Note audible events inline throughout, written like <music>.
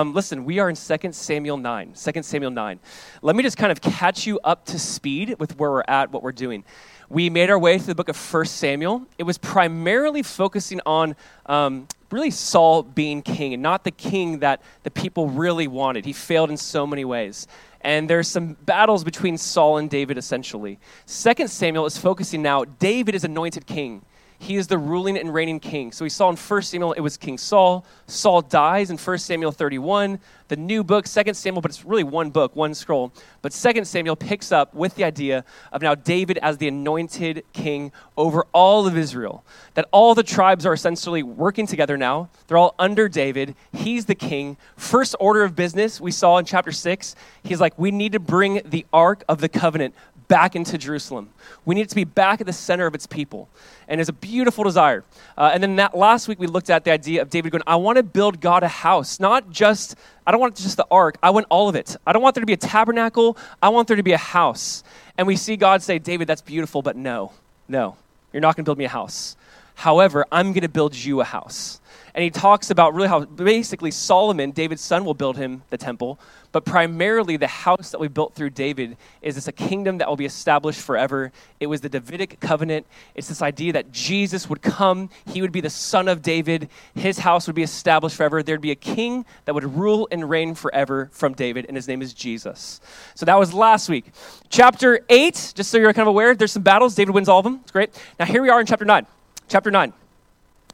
Um, listen, we are in 2 Samuel 9. 2 Samuel 9. Let me just kind of catch you up to speed with where we're at, what we're doing. We made our way through the book of 1 Samuel. It was primarily focusing on um, really Saul being king and not the king that the people really wanted. He failed in so many ways. And there's some battles between Saul and David essentially. 2 Samuel is focusing now, David is anointed king. He is the ruling and reigning king. So we saw in 1 Samuel, it was King Saul. Saul dies in 1 Samuel 31. The new book, 2 Samuel, but it's really one book, one scroll. But 2 Samuel picks up with the idea of now David as the anointed king over all of Israel. That all the tribes are essentially working together now. They're all under David. He's the king. First order of business, we saw in chapter 6, he's like, we need to bring the ark of the covenant back into Jerusalem. We need it to be back at the center of its people. And it's a beautiful desire. Uh, and then that last week we looked at the idea of David going, I want to build God a house, not just, I don't want just the ark, I want all of it. I don't want there to be a tabernacle, I want there to be a house. And we see God say, David, that's beautiful, but no, no, you're not going to build me a house. However, I'm going to build you a house. And he talks about really how basically Solomon, David's son, will build him the temple, but primarily the house that we built through David is this a kingdom that will be established forever. It was the Davidic covenant. It's this idea that Jesus would come, he would be the son of David, his house would be established forever. There'd be a king that would rule and reign forever from David, and his name is Jesus. So that was last week. Chapter 8, just so you're kind of aware, there's some battles. David wins all of them. It's great. Now here we are in chapter 9. Chapter 9.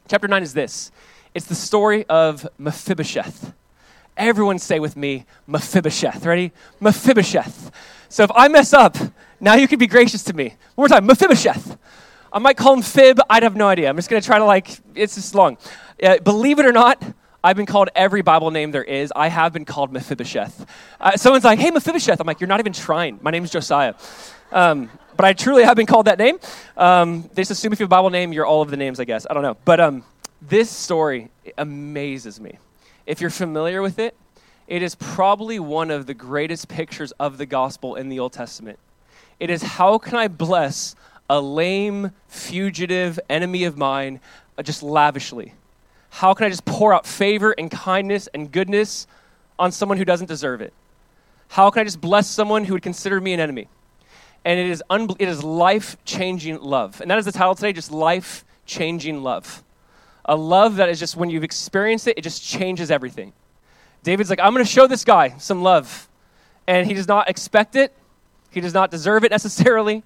Chapter 9 is this it's the story of Mephibosheth. Everyone say with me, Mephibosheth. Ready? Mephibosheth. So if I mess up, now you can be gracious to me. One more time, Mephibosheth. I might call him Fib. I'd have no idea. I'm just going to try to like, it's just long. Uh, believe it or not, I've been called every Bible name there is. I have been called Mephibosheth. Uh, someone's like, hey, Mephibosheth. I'm like, you're not even trying. My name is Josiah. Um, but I truly have been called that name. Um, they just assume if you have a Bible name, you're all of the names, I guess. I don't know. But um, this story amazes me. If you're familiar with it, it is probably one of the greatest pictures of the gospel in the Old Testament. It is how can I bless a lame, fugitive enemy of mine just lavishly? How can I just pour out favor and kindness and goodness on someone who doesn't deserve it? How can I just bless someone who would consider me an enemy? And it is, it is life changing love. And that is the title today just life changing love. A love that is just when you've experienced it, it just changes everything. David's like, I'm going to show this guy some love. And he does not expect it, he does not deserve it <laughs> necessarily,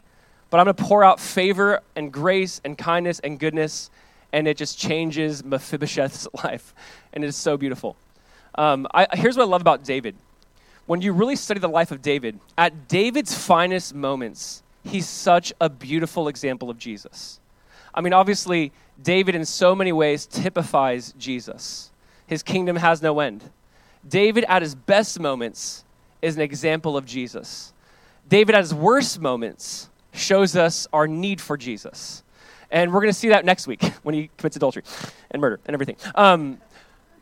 but I'm going to pour out favor and grace and kindness and goodness. And it just changes Mephibosheth's <laughs> life. And it is so beautiful. Um, I, here's what I love about David. When you really study the life of David, at David's finest moments, he's such a beautiful example of Jesus. I mean, obviously, David in so many ways typifies Jesus. His kingdom has no end. David at his best moments is an example of Jesus. David at his worst moments shows us our need for Jesus. And we're going to see that next week <laughs> when he commits adultery and murder and everything. Um,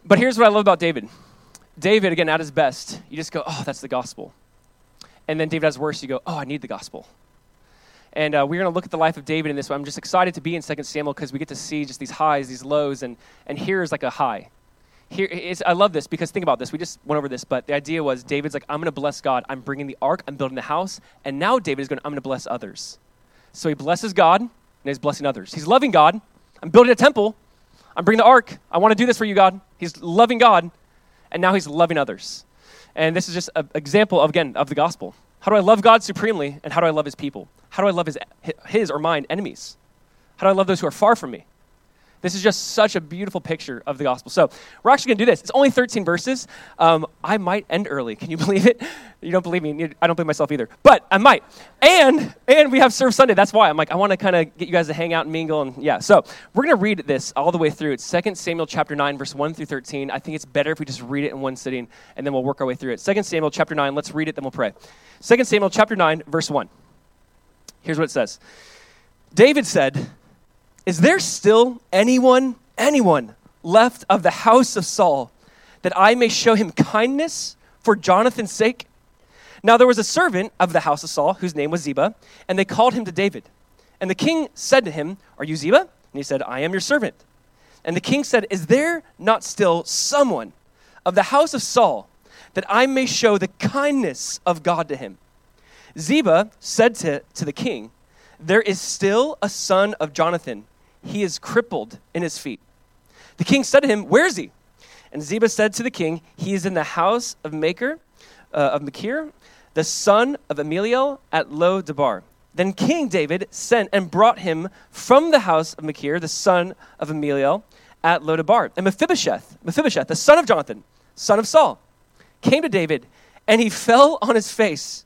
but here's what I love about David David, again, at his best, you just go, oh, that's the gospel. And then David at his worst, you go, oh, I need the gospel. And uh, we're going to look at the life of David in this. I'm just excited to be in 2 Samuel because we get to see just these highs, these lows, and, and here's like a high. Here is, I love this because think about this. We just went over this, but the idea was David's like, I'm going to bless God. I'm bringing the ark. I'm building the house. And now David is going, I'm going to bless others. So he blesses God and he's blessing others. He's loving God. I'm building a temple. I'm bringing the ark. I want to do this for you, God. He's loving God. And now he's loving others. And this is just an example, of, again, of the gospel. How do I love God supremely, and how do I love his people? How do I love his, his or mine enemies? How do I love those who are far from me? This is just such a beautiful picture of the gospel. So we're actually going to do this. It's only 13 verses. Um, I might end early. Can you <laughs> believe it? You don't believe me. I don't believe myself either. But I might. And and we have Serve Sunday. That's why I'm like I want to kind of get you guys to hang out and mingle and yeah. So we're going to read this all the way through. It's 2 Samuel chapter 9 verse 1 through 13. I think it's better if we just read it in one sitting and then we'll work our way through it. 2 Samuel chapter 9. Let's read it then we'll pray. 2 Samuel chapter 9 verse 1. Here's what it says. David said, "Is there still anyone anyone left of the house of Saul, that I may show him kindness for Jonathan's sake? Now there was a servant of the house of Saul whose name was Ziba, and they called him to David. And the king said to him, Are you Ziba? And he said, I am your servant. And the king said, Is there not still someone of the house of Saul, that I may show the kindness of God to him. Ziba said to, to the king, There is still a son of Jonathan. He is crippled in his feet. The king said to him, Where is he? And Ziba said to the king, He is in the house of Maker, uh, of Machir, the son of Ammiel at Lo Debar. Then King David sent and brought him from the house of Machir, the son of Ammiel, at Lo Debar. And Mephibosheth, Mephibosheth, the son of Jonathan, son of Saul, came to David, and he fell on his face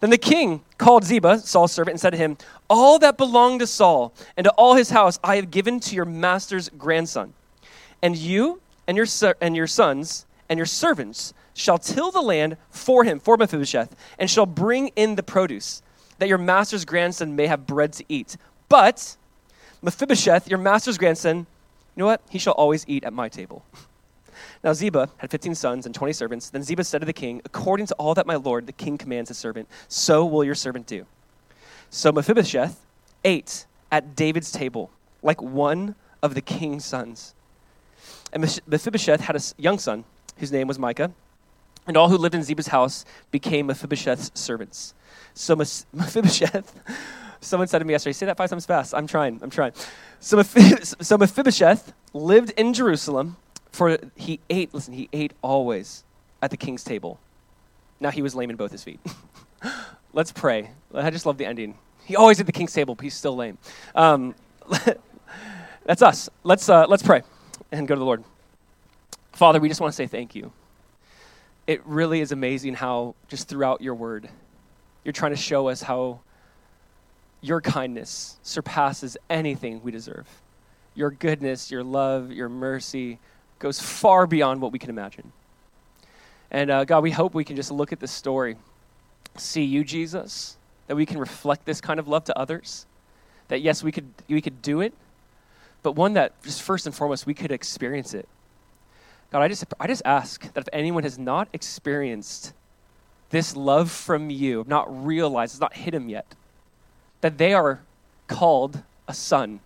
Then the king called Ziba, Saul's servant, and said to him, All that belonged to Saul and to all his house I have given to your master's grandson. And you and your, and your sons and your servants shall till the land for him, for Mephibosheth, and shall bring in the produce, that your master's grandson may have bread to eat. But Mephibosheth, your master's grandson, you know what? He shall always eat at my table. <laughs> Now Ziba had 15 sons and 20 servants. Then Ziba said to the king, According to all that my lord the king commands his servant, so will your servant do. So Mephibosheth ate at David's table like one of the king's sons. And Mephibosheth had a young son whose name was Micah, and all who lived in Ziba's house became Mephibosheth's servants. So <laughs> Mephibosheth, someone said to me yesterday, say that five times fast. I'm trying, I'm trying. So, <laughs> so Mephibosheth lived in Jerusalem for he ate, listen, he ate always at the king's table. Now he was lame in both his feet. <laughs> Let's pray. I just love the ending. He always at the king's table, but he's still lame. Um, <laughs> that's us. Let's, uh, let's pray and go to the Lord. Father, we just want to say thank you. It really is amazing how, just throughout your word, you're trying to show us how your kindness surpasses anything we deserve. Your goodness, your love, your mercy, goes far beyond what we can imagine. And uh, God, we hope we can just look at this story, see you, Jesus, that we can reflect this kind of love to others. That yes, we could we could do it, but one that just first and foremost we could experience it. God, I just I just ask that if anyone has not experienced this love from you, not realized, it's not hit yet, that they are called a son,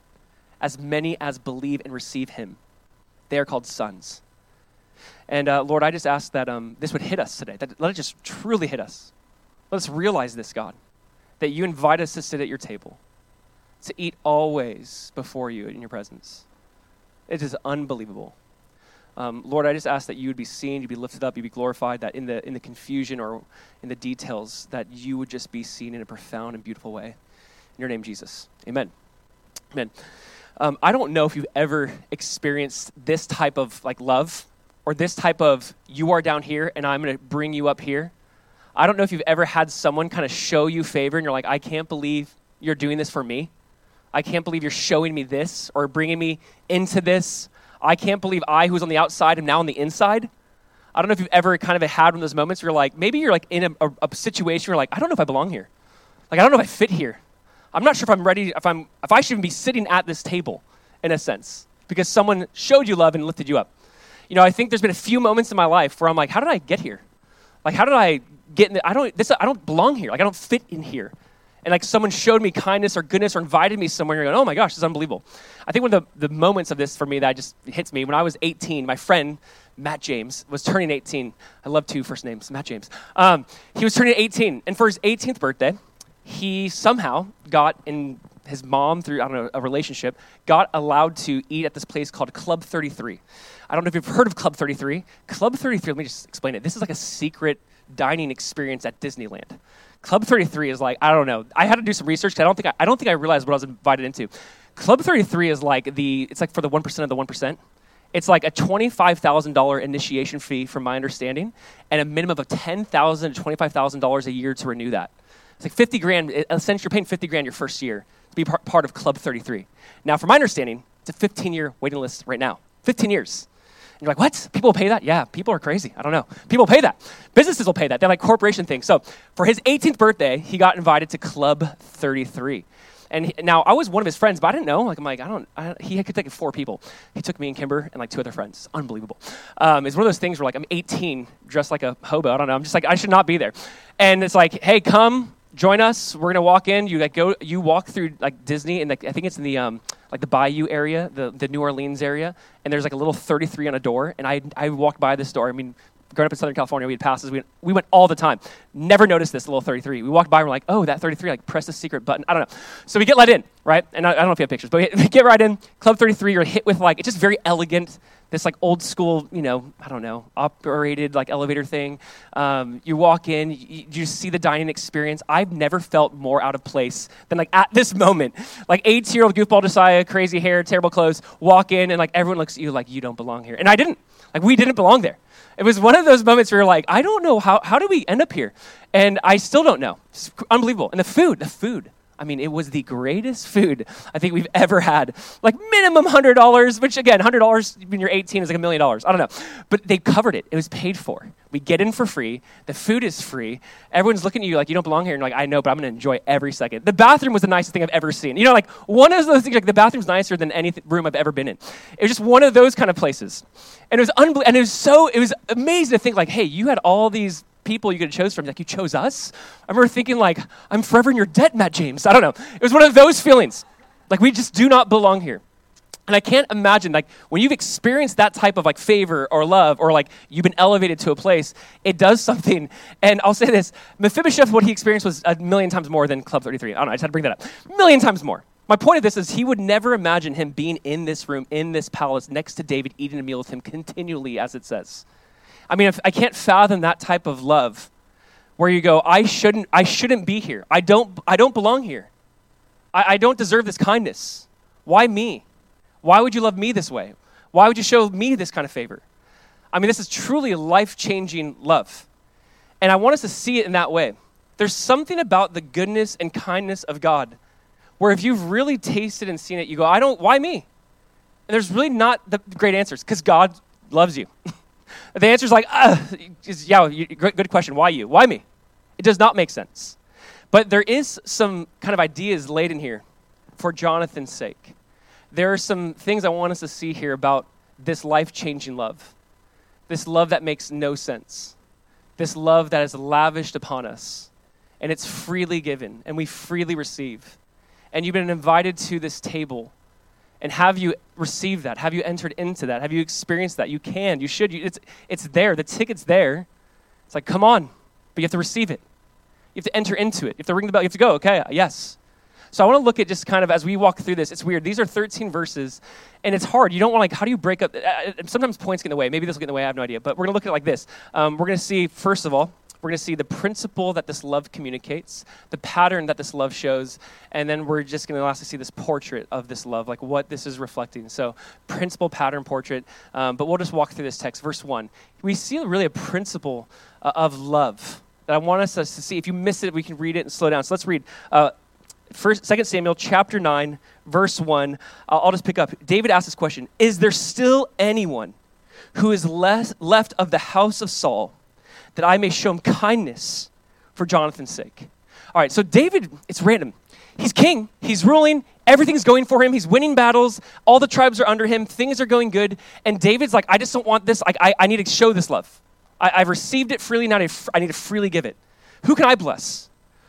as many as believe and receive him. They are called sons. And uh, Lord, I just ask that um, this would hit us today. That let it just truly hit us. Let us realize this, God, that you invite us to sit at your table, to eat always before you in your presence. It is unbelievable. Um, Lord, I just ask that you would be seen, you'd be lifted up, you'd be glorified, that in the, in the confusion or in the details, that you would just be seen in a profound and beautiful way. In your name, Jesus. Amen. Amen. Um, I don't know if you've ever experienced this type of like love or this type of you are down here and I'm going to bring you up here. I don't know if you've ever had someone kind of show you favor and you're like, I can't believe you're doing this for me. I can't believe you're showing me this or bringing me into this. I can't believe I, who's on the outside, am now on the inside. I don't know if you've ever kind of had one of those moments where you're like, maybe you're like in a, a, a situation where you're like, I don't know if I belong here. Like, I don't know if I fit here. I'm not sure if I'm ready, if, I'm, if I should even be sitting at this table, in a sense, because someone showed you love and lifted you up. You know, I think there's been a few moments in my life where I'm like, how did I get here? Like, how did I get in the, I don't, this, I don't belong here. Like, I don't fit in here. And like someone showed me kindness or goodness or invited me somewhere, and you're going, oh my gosh, this is unbelievable. I think one of the, the moments of this for me that just hits me, when I was 18, my friend, Matt James, was turning 18. I love two first names, Matt James. Um, he was turning 18, and for his 18th birthday, he somehow got in his mom through I don't know a relationship got allowed to eat at this place called Club 33. I don't know if you've heard of Club 33. Club 33, let me just explain it. This is like a secret dining experience at Disneyland. Club 33 is like I don't know. I had to do some research. I don't think I, I don't think I realized what I was invited into. Club 33 is like the it's like for the 1% of the 1%. It's like a $25,000 initiation fee from my understanding and a minimum of 10,000 to $25,000 a year to renew that. It's like 50 grand, essentially you're paying 50 grand your first year to be part, of Club 33. Now, from my understanding, it's a 15 year waiting list right now. 15 years. And you're like, what? People pay that? Yeah, people are crazy. I don't know. People pay that. Businesses will pay that. They're like corporation things. So for his 18th birthday, he got invited to Club 33. And he, now I was one of his friends, but I didn't know. Like I'm like I don't. I, he could take four people. He took me and Kimber and like two other friends. Unbelievable. Um, it's one of those things where like I'm 18, dressed like a hobo. I don't know. I'm just like I should not be there. And it's like, hey, come join us. We're gonna walk in. You like go. You walk through like Disney, and like, I think it's in the um, like the Bayou area, the the New Orleans area. And there's like a little 33 on a door. And I I walked by this door. I mean, growing up in Southern California, we had passes. We, we went all the time. Never noticed this little 33. We walked by and we're like, oh, that 33, like press the secret button. I don't know. So we get let in, right? And I, I don't know if you have pictures, but we <laughs> get right in. Club 33, you're hit with like, it's just very elegant, this like old school, you know, I don't know, operated like elevator thing. Um, you walk in, you, you see the dining experience. I've never felt more out of place than like at this moment. Like 18 year old goofball Josiah, crazy hair, terrible clothes, walk in and like everyone looks at you like you don't belong here. And I didn't. Like we didn't belong there. It was one of those moments where you're like, I don't know how, how did we end up here? And I still don't know. It's unbelievable. And the food, the food. I mean, it was the greatest food I think we've ever had. Like minimum $100, which again, $100 when you're 18 is like a million dollars. I don't know. But they covered it. It was paid for. We get in for free. The food is free. Everyone's looking at you like, you don't belong here. And you're like, I know, but I'm going to enjoy every second. The bathroom was the nicest thing I've ever seen. You know, like one of those things, like the bathroom's nicer than any th- room I've ever been in. It was just one of those kind of places. And it was unbelievable. And it was so, it was amazing to think like, hey, you had all these people you could have chose from. Like, you chose us? I remember thinking, like, I'm forever in your debt, Matt James. I don't know. It was one of those feelings. Like, we just do not belong here. And I can't imagine, like, when you've experienced that type of, like, favor or love, or, like, you've been elevated to a place, it does something. <laughs> And I'll say this Mephibosheth, what he experienced was a million times more than Club 33. I don't know, I just had to bring that up. A million times more. My point of this is he would never imagine him being in this room, in this palace, next to David, eating a meal with him continually, as it says. I mean, I can't fathom that type of love where you go, I shouldn't, I shouldn't be here. I don't, I don't belong here. I, I don't deserve this kindness. Why me? Why would you love me this way? Why would you show me this kind of favor? I mean, this is truly life changing love. And I want us to see it in that way. There's something about the goodness and kindness of God where if you've really tasted and seen it, you go, I don't, why me? And there's really not the great answers because God loves you. <laughs> The answer is like, uh, yeah, good question. Why you? Why me? It does not make sense. But there is some kind of ideas laid in here for Jonathan's sake. There are some things I want us to see here about this life changing love. This love that makes no sense. This love that is lavished upon us. And it's freely given, and we freely receive. And you've been invited to this table and have you received that? Have you entered into that? Have you experienced that? You can, you should. You, it's, it's there. The ticket's there. It's like, come on, but you have to receive it. You have to enter into it. You have to ring the bell. You have to go, okay, yes. So I want to look at just kind of as we walk through this. It's weird. These are 13 verses, and it's hard. You don't want like, how do you break up? Uh, uh, sometimes points get in the way. Maybe this will get in the way. I have no idea. But we're going to look at it like this. Um, we're going to see, first of all, we're going to see the principle that this love communicates, the pattern that this love shows, and then we're just going to lastly see this portrait of this love, like what this is reflecting. So, principle, pattern, portrait. Um, but we'll just walk through this text. Verse 1. We see really a principle uh, of love that I want us to see. If you miss it, we can read it and slow down. So, let's read. Uh, First, Second Samuel chapter 9, verse 1. I'll, I'll just pick up. David asks this question Is there still anyone who is less, left of the house of Saul that I may show him kindness for Jonathan's sake. All right, so David, it's random. He's king, he's ruling, everything's going for him, he's winning battles, all the tribes are under him, things are going good. And David's like, I just don't want this. I, I need to show this love. I, have received it freely, now I need to freely give it. Who can I bless?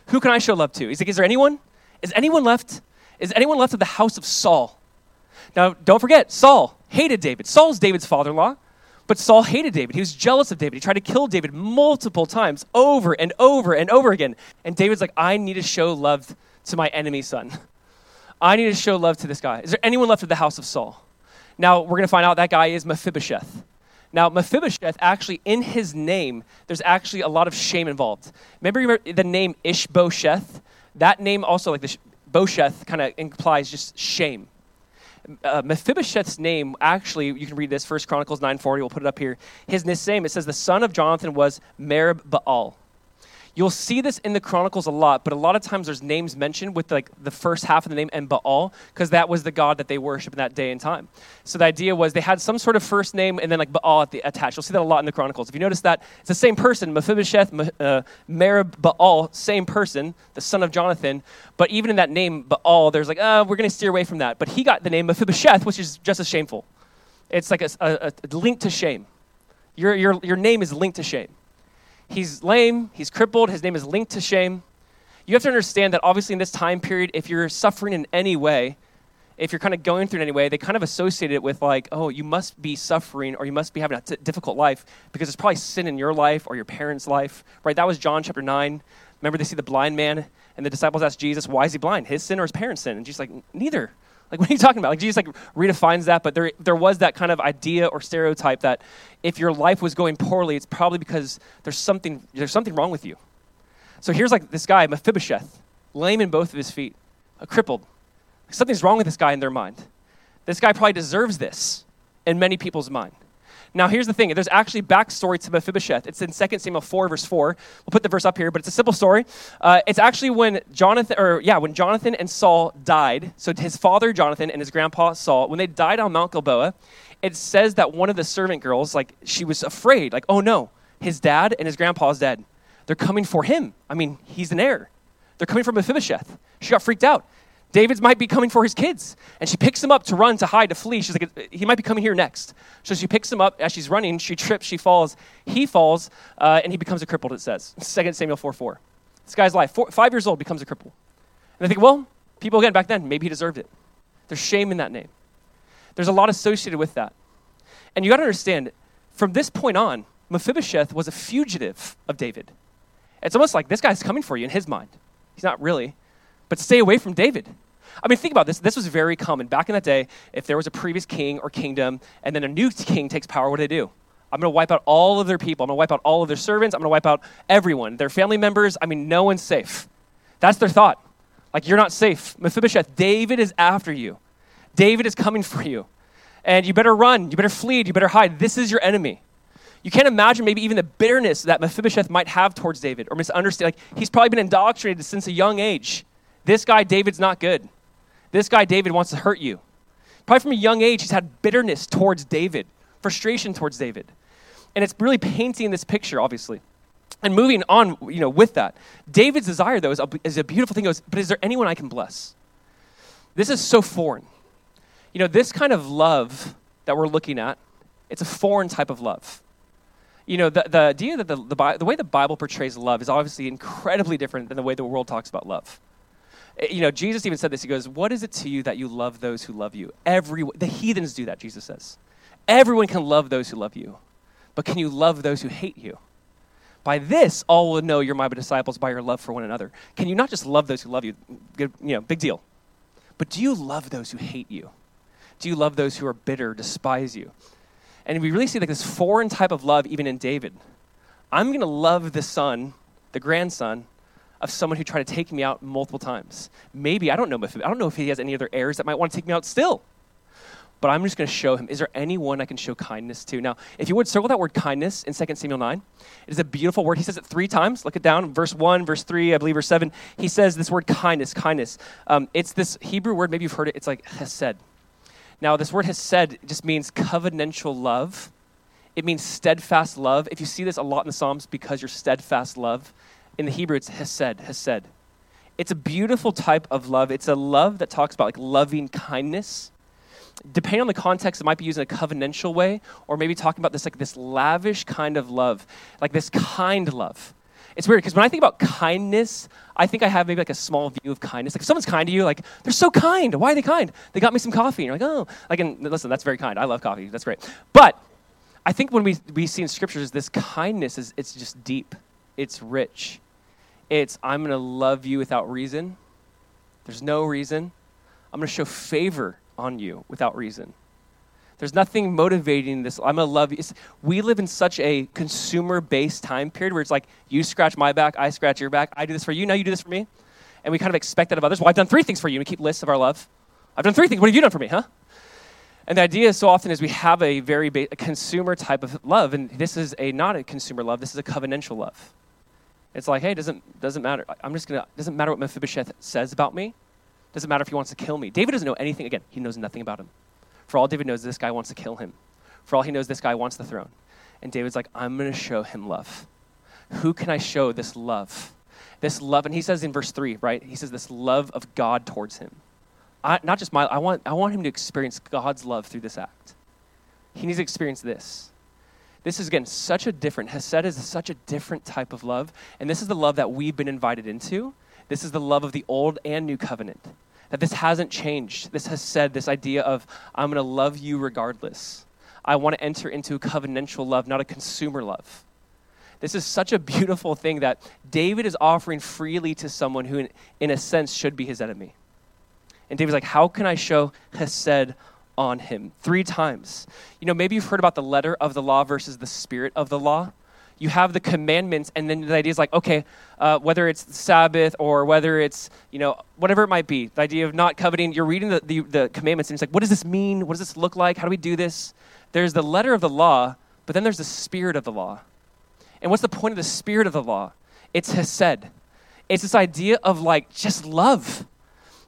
Who can I show love to? He's like, Is there anyone? Is anyone left? Is anyone left of the house of Saul? Now, don't forget, Saul hated David. Saul's David's father in law. But Saul hated David. He was jealous of David. He tried to kill David multiple times, over and over and over again. And David's like, I need to show love to my enemy son. I need to show love to this guy. Is there anyone left of the house of Saul? Now, we're going to find out that guy is Mephibosheth. Now, Mephibosheth, actually, in his name, there's actually a lot of shame involved. Remember, remember the name Ishbosheth? That name also, like the Bosheth, kind of implies just shame uh, Mephibosheth's name, actually, you can read this, First Chronicles 9.40, we'll put it up here. His name, it says the son of Jonathan was Merib Baal. You'll see this in the Chronicles a lot, but a lot of times there's names mentioned with like the first half of the name and Baal, because that was the god that they worshiped in that day and time. So the idea was they had some sort of first name and then like Baal at the attached. You'll see that a lot in the Chronicles. If you notice that, it's the same person, Mephibosheth, uh, Merib Baal, same person, the son of Jonathan. But even in that name Baal, there's like, uh, we're going to steer away from that. But he got the name Mephibosheth, which is just as shameful. It's like a, a, a link to shame. Your, your, your name is linked to shame. He's lame, he's crippled, his name is linked to shame. You have to understand that obviously in this time period, if you're suffering in any way, if you're kind of going through it anyway, they kind of associate it with like, oh, you must be suffering or you must be having a t- difficult life because there's probably sin in your life or your parents' life, right? That was John chapter 9. Remember, they see the blind man and the disciples ask Jesus, why is he blind? His sin or his parents' sin? And Jesus like, neither. Like, <laughs> what are you talking about? Like, Jesus like redefines that, but there, there was that kind of idea or stereotype that if your life was going poorly, it's probably because there's something, there's something wrong with you. So here's like this guy, Mephibosheth, lame in both of his feet, a crippled. Something's wrong with this guy in their mind. This guy probably deserves this in many people's mind. Now, here's the thing. There's actually backstory to Mephibosheth. It's in 2 Samuel 4, verse 4. We'll put the verse up here, but it's a simple story. Uh, it's actually when Jonathan, or yeah, when Jonathan and Saul died. So his father Jonathan and his grandpa Saul, when they died on Mount Gilboa, it says that one of the servant girls, like, she was afraid, like, oh no, his dad and his grandpa's dead. They're coming for him. I mean, he's an heir. They're coming for Mephibosheth. She got freaked out. David might be coming for his kids. And she picks him up to run, to hide, to flee. She's like, he might be coming here next. So she picks him up. As she's running, she trips, she falls. He falls, uh, and he becomes a crippled, it says. <laughs> 2 Samuel 4 4. This guy's life, four, five years old, becomes a cripple. And I think, well, people again back then, maybe he deserved it. There's shame in that name. There's a lot associated with that. And you got to understand, from this point on, Mephibosheth was a fugitive of David. It's almost like this guy's coming for you in his mind. He's not really but stay away from David. I mean, think about this. This was very common. Back in that day, if there was a previous king or kingdom and then a new king takes power, what do they do? I'm going to wipe out all of their people. I'm going to wipe out all of their servants. I'm going to wipe out everyone, their family members. I mean, no one's safe. That's their thought. Like, you're not safe. Mephibosheth, David is after you. David is coming for you. And you better run. You better flee. You better hide. This is your enemy. You can't imagine maybe even the bitterness that Mephibosheth might have towards David or misunderstand. Like, he's probably been indoctrinated since a young age. This guy, David's not good. This guy, David, wants to hurt you. Probably from a young age, he's had bitterness towards David, frustration towards David. And it's really painting this picture, obviously. And moving on, you know, with that, David's desire, though, is a, is a beautiful thing. Goes, but is there anyone I can bless? This is so foreign. You know, this kind of love that we're looking at, it's a foreign type of love. You know, the, the idea that the, the, the way the Bible portrays love is obviously incredibly different than the way the world talks about love. Eh, you know, Jesus even said this. He goes, What is it to you that you love those who love you? Every, the heathens do that, Jesus says. Everyone can love those who love you, but can you love those who hate you? By this, all will know you're my disciples by your love for one another. Can you not just love those who love you? Good, you know, big deal. But do you love those who hate you? Do you love those who are bitter, despise you? And we really see like this foreign type of love even in David. I'm going to love the son, the grandson, of someone who tried to take me out multiple times. Maybe, I don't know if, I don't know if he has any other heirs that might want to take me out still. But I'm just going to show him, is there anyone I can show kindness to? Now, if you would circle that word kindness in 2 Samuel 9, it is a beautiful word. He says it three times. Look it down, verse 1, verse 3, I believe, verse 7. He says this word kindness, kindness. Um, it's this Hebrew word, maybe you've heard it, it's like hesed. Now, this word hesed just means covenantal love. It means steadfast love. If you see this a lot in the Psalms, because your steadfast love in the Hebrew, it's hesed, hesed. It's a beautiful type of love. It's a love that talks about like loving kindness. Depending on the context, it might be used in a covenantal way, or maybe talking about this like this lavish kind of love, like this kind love. It's weird because when I think about kindness, I think I have maybe like a small view of kindness. Like if someone's kind to you, like they're so kind. Why are they kind? They got me some coffee. And you're like, oh, like and listen, that's very kind. I love coffee. That's great. But I think when we, we see in scriptures, this kindness is it's just deep. It's rich. It's, I'm going to love you without reason. There's no reason. I'm going to show favor on you without reason. There's nothing motivating this. I'm going to love you. It's, we live in such a consumer based time period where it's like, you scratch my back, I scratch your back, I do this for you, now you do this for me. And we kind of expect that of others. Well, I've done three things for you. And we keep lists of our love. I've done three things. What have you done for me, huh? And the idea so often is we have a very ba- a consumer type of love, and this is a not a consumer love. This is a covenantal love. It's like, hey, doesn't doesn't matter. I'm just gonna doesn't matter what Mephibosheth says about me. Doesn't matter if he wants to kill me. David doesn't know anything. Again, he knows nothing about him. For all David knows, this guy wants to kill him. For all he knows, this guy wants the throne. And David's like, I'm gonna show him love. Who can I show this love? This love, and he says in verse three, right? He says this love of God towards him. I, not just my, I want, I want him to experience God's love through this act. He needs to experience this. This is, again, such a different, Hesed is such a different type of love. And this is the love that we've been invited into. This is the love of the old and new covenant. That this hasn't changed. This hesed this idea of, I'm going to love you regardless. I want to enter into a covenantal love, not a consumer love. This is such a beautiful thing that David is offering freely to someone who, in, in a sense, should be his enemy. And David's like, How can I show Hesed on him? Three times. You know, maybe you've heard about the letter of the law versus the spirit of the law. You have the commandments, and then the idea is like, okay, uh, whether it's the Sabbath or whether it's, you know, whatever it might be, the idea of not coveting, you're reading the, the, the commandments, and it's like, what does this mean? What does this look like? How do we do this? There's the letter of the law, but then there's the spirit of the law. And what's the point of the spirit of the law? It's Hesed. It's this idea of like just love.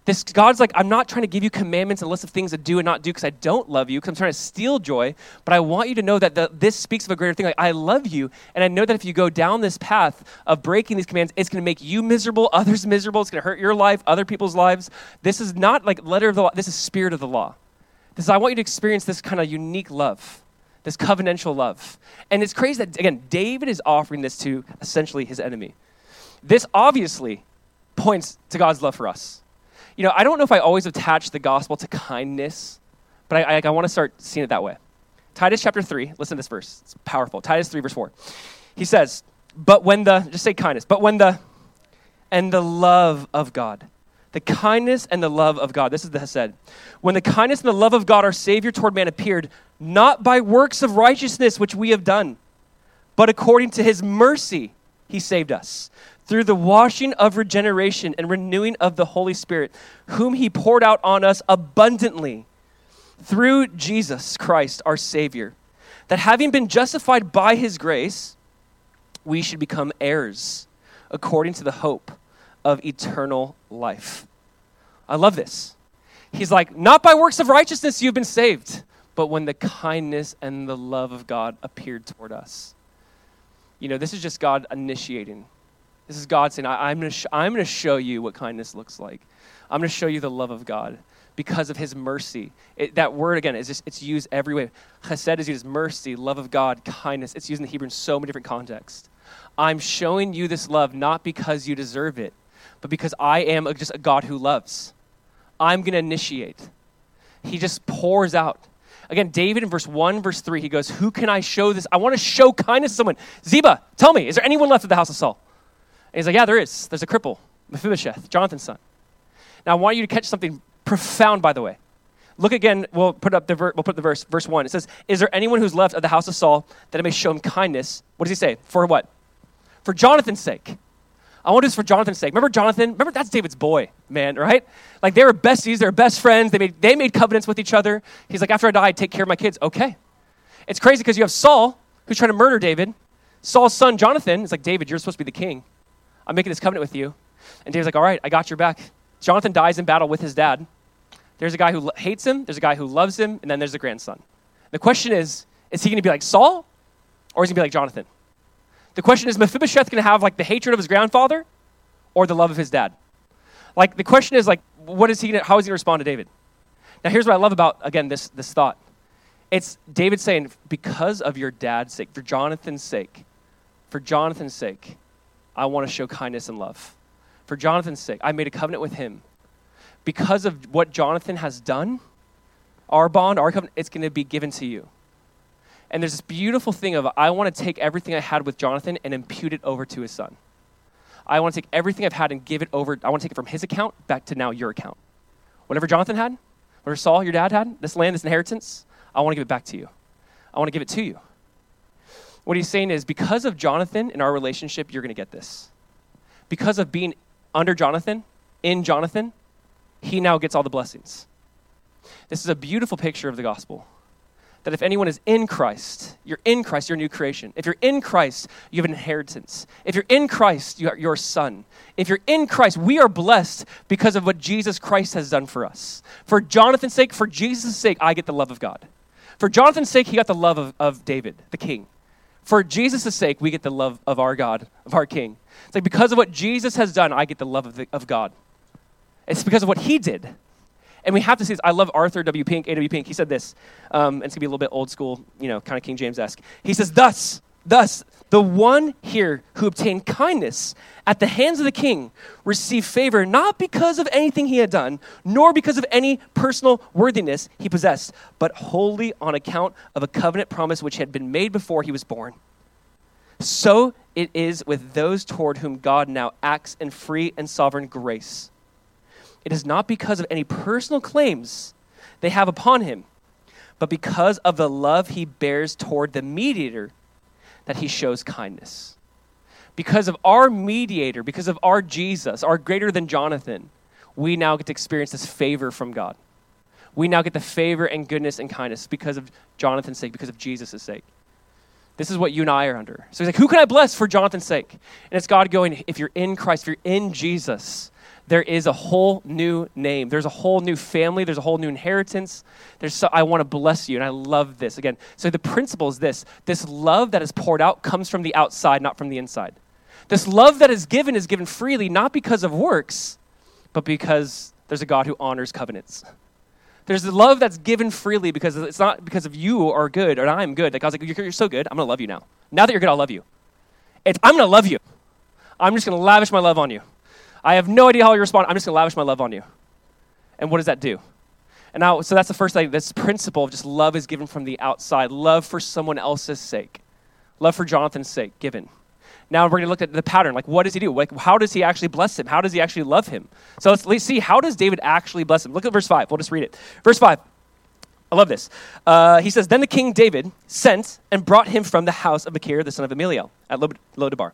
This God's like, I'm not trying to give you commandments and list of things to do and not do because I don't love you, because I'm trying to steal joy, but I want you to know that the, this speaks of a greater thing. Like, I love you, and I know that if you go down this path of breaking these commands, it's going to make you miserable, <laughs> others miserable, it's going to hurt your life, other people's lives. This is not like letter of the law, this is spirit of the law. This is, I want you to experience this kind of unique love, this covenantal love. And it's crazy that, again, David is offering this to essentially his enemy. This obviously points to God's love for us you know, I don't know if I always attach the gospel to kindness, but I, I, I want to start seeing it that way. Titus chapter 3, listen to this verse. It's powerful. Titus 3, verse 4. He says, But when the, just say kindness, but when the, and the love of God, the kindness and the love of God, this is the Hesed. When the kindness and the love of God, our Savior toward man, appeared, not by works of righteousness which we have done, but according to his mercy, he saved us through the washing of regeneration and renewing of the Holy Spirit, whom He poured out on us abundantly through Jesus Christ, our Savior, that having been justified by His grace, we should become heirs according to the hope of eternal life. I love this. He's like, not by works of righteousness you've been saved, but when the kindness and the love of God appeared toward us. You know, this is just God initiating this is God saying, I, am going sh- to show you what kindness looks like. I'm going to show you the love of God because of his mercy. It, that word, again, is just, it's used every way. Chesed is used as mercy, love of God, kindness. It's used in the Hebrew in so many different contexts. I'm showing you this love not because you deserve it, but because I am a, just a God who loves. I'm going to initiate. He just pours out. Again, David in verse 1, verse 3, he goes, Who can I show this? I want to show kindness to someone. Ziba, tell me, is there anyone left at the house of Saul? And he's like, Yeah, there is. There's a cripple, Mephibosheth, Jonathan's son. Now, I want you to catch something profound, by the way. Look again, we'll put up the, ver- we'll put the verse, verse 1. It says, Is there anyone who's left of the house of Saul that I may show him kindness? What does he say? For what? For Jonathan's sake. I want this for Jonathan's sake. Remember Jonathan? Remember that's David's boy, man, right? Like they were besties, they were best friends. They made, they made covenants with each other. He's like, after I die, take care of my kids. Okay. It's crazy because you have Saul, who's trying to murder David. Saul's son, Jonathan, is like, David, you're supposed to be the king. I'm making this covenant with you. And David's like, all right, I got your back. Jonathan dies in battle with his dad. There's a guy who hates him, there's a guy who loves him, and then there's a grandson. The question is, is he going to be like Saul or is he going to be like Jonathan? The question is, Mephibosheth going to have like the hatred of his grandfather or the love of his dad? Like the question is like, what is he gonna, how is he going to respond to David? Now here's what I love about, again, this, this thought. It's David saying, because of your dad's sake, for Jonathan's sake, for Jonathan's sake, I want to show kindness and love. For Jonathan's sake, I made a covenant with him. Because of what Jonathan has done, our bond, our covenant, it's going to be given to you. And there's this beautiful thing of I want to take everything I had with Jonathan and impute it over to his son. I want to take everything I've had and give it over. I want to take it from his account back to now your account. Whatever Jonathan had, whatever Saul, your dad had, this land, this inheritance, I want to give it back to you. I want to give it to you. What he's saying is because of Jonathan in our relationship, you're going to get this. Because of being under Jonathan, in Jonathan, he now gets all the blessings. This is a beautiful picture of the gospel. that if anyone is in Christ, you're in Christ, you're a new creation. If you're in Christ, you have an inheritance. If you're in Christ, you are, you're son. If you're in Christ, we are blessed because of what Jesus Christ has done for us. For Jonathan's sake, for Jesus' sake, I get the love of God. For Jonathan's sake, he got the love of, of David, the king. For Jesus' sake, we get the love of our God, of our king. It's like because of what Jesus has done, I get the love of, the, of God. It's because of what he did. And we have to see this. I love Arthur W. Pink, A.W. Pink. He said this. Um, it's going to be a little bit old school, you know, kind of King James esque. He says, Thus, thus, the one here who obtained kindness at the hands of the king received favor not because of anything he had done, nor because of any personal worthiness he possessed, but wholly on account of a covenant promise which had been made before he was born. So it is with those toward whom God now acts in free and sovereign grace it is not because of any personal claims they have upon him, but because of the love he bears toward the mediator that he shows kindness. Because of our mediator, because of our Jesus, our greater than Jonathan, we now get to experience this favor from God. We now get the favor and goodness and kindness because of Jonathan's sake, because of Jesus' sake. This is what you and I are under. So he's like, Who can I bless for Jonathan's sake? And it's God going, If you're in Christ, if you're in Jesus, there is a whole new name. There's a whole new family. There's a whole new inheritance. There's so, I want to bless you, and I love this. Again, so the principle is this this love that is poured out comes from the outside, not from the inside. This love that is given is given freely, not because of works, but because there's a God who honors covenants. There's the love that's given freely because it's not because of you are good or I'm good. Like God's like, you're, you're so good, I'm going to love you now. Now that you're good, I'll love you. It's, I'm going to love you. I'm just going to lavish my love on you. I have no idea how you respond. I'm just going to lavish my love on you. And what does that do? And now, so that's the first thing. This principle of just love is given from the outside. Love for someone else's sake. Love for Jonathan's sake, given. Now we're going to look at the pattern. Like, what does he do? Like, how does he actually bless him? How does he actually love him? So let's, let's see. How does David actually bless him? Look at verse 5. We'll just read it. Verse 5. I love this. Uh, he says, Then the king David sent and brought him from the house of Machir, the son of Ammiel, at Lodebar.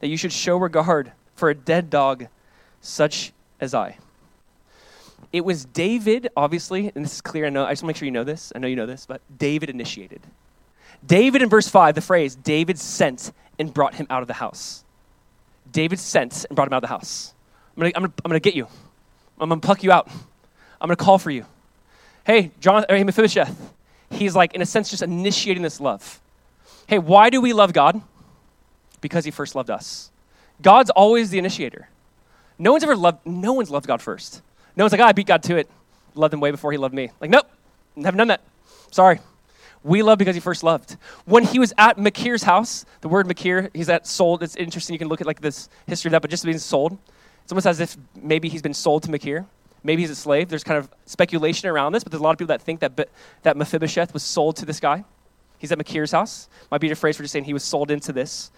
That you should show regard for a dead dog such as I. It was David, obviously, and this is clear. I know. I just want to make sure you know this. I know you know this, but David initiated. David in verse five, the phrase David sent and brought him out of the house. David sent and brought him out of the house. I'm gonna, I'm gonna, I'm gonna get you. I'm gonna pluck you out. I'm gonna call for you. Hey, John, hey, Mephibosheth. He's like, in a sense, just initiating this love. Hey, why do we love God? Because he first loved us. God's always the initiator. No one's ever loved, no one's loved God first. No one's like, oh, I beat God to it. Loved him way before he loved me. Like, nope, haven't done that. Sorry. We love because he first loved. When he was at Machir's house, the word Machir, he's at sold. It's interesting. You can look at like this history of that, but just being sold. It's almost as if maybe he's been sold to Machir. Maybe he's a slave. There's kind of speculation around this, but there's a lot of people that think that, that Mephibosheth was sold to this guy. He's at Machir's house. Might be a phrase for just saying he was sold into this.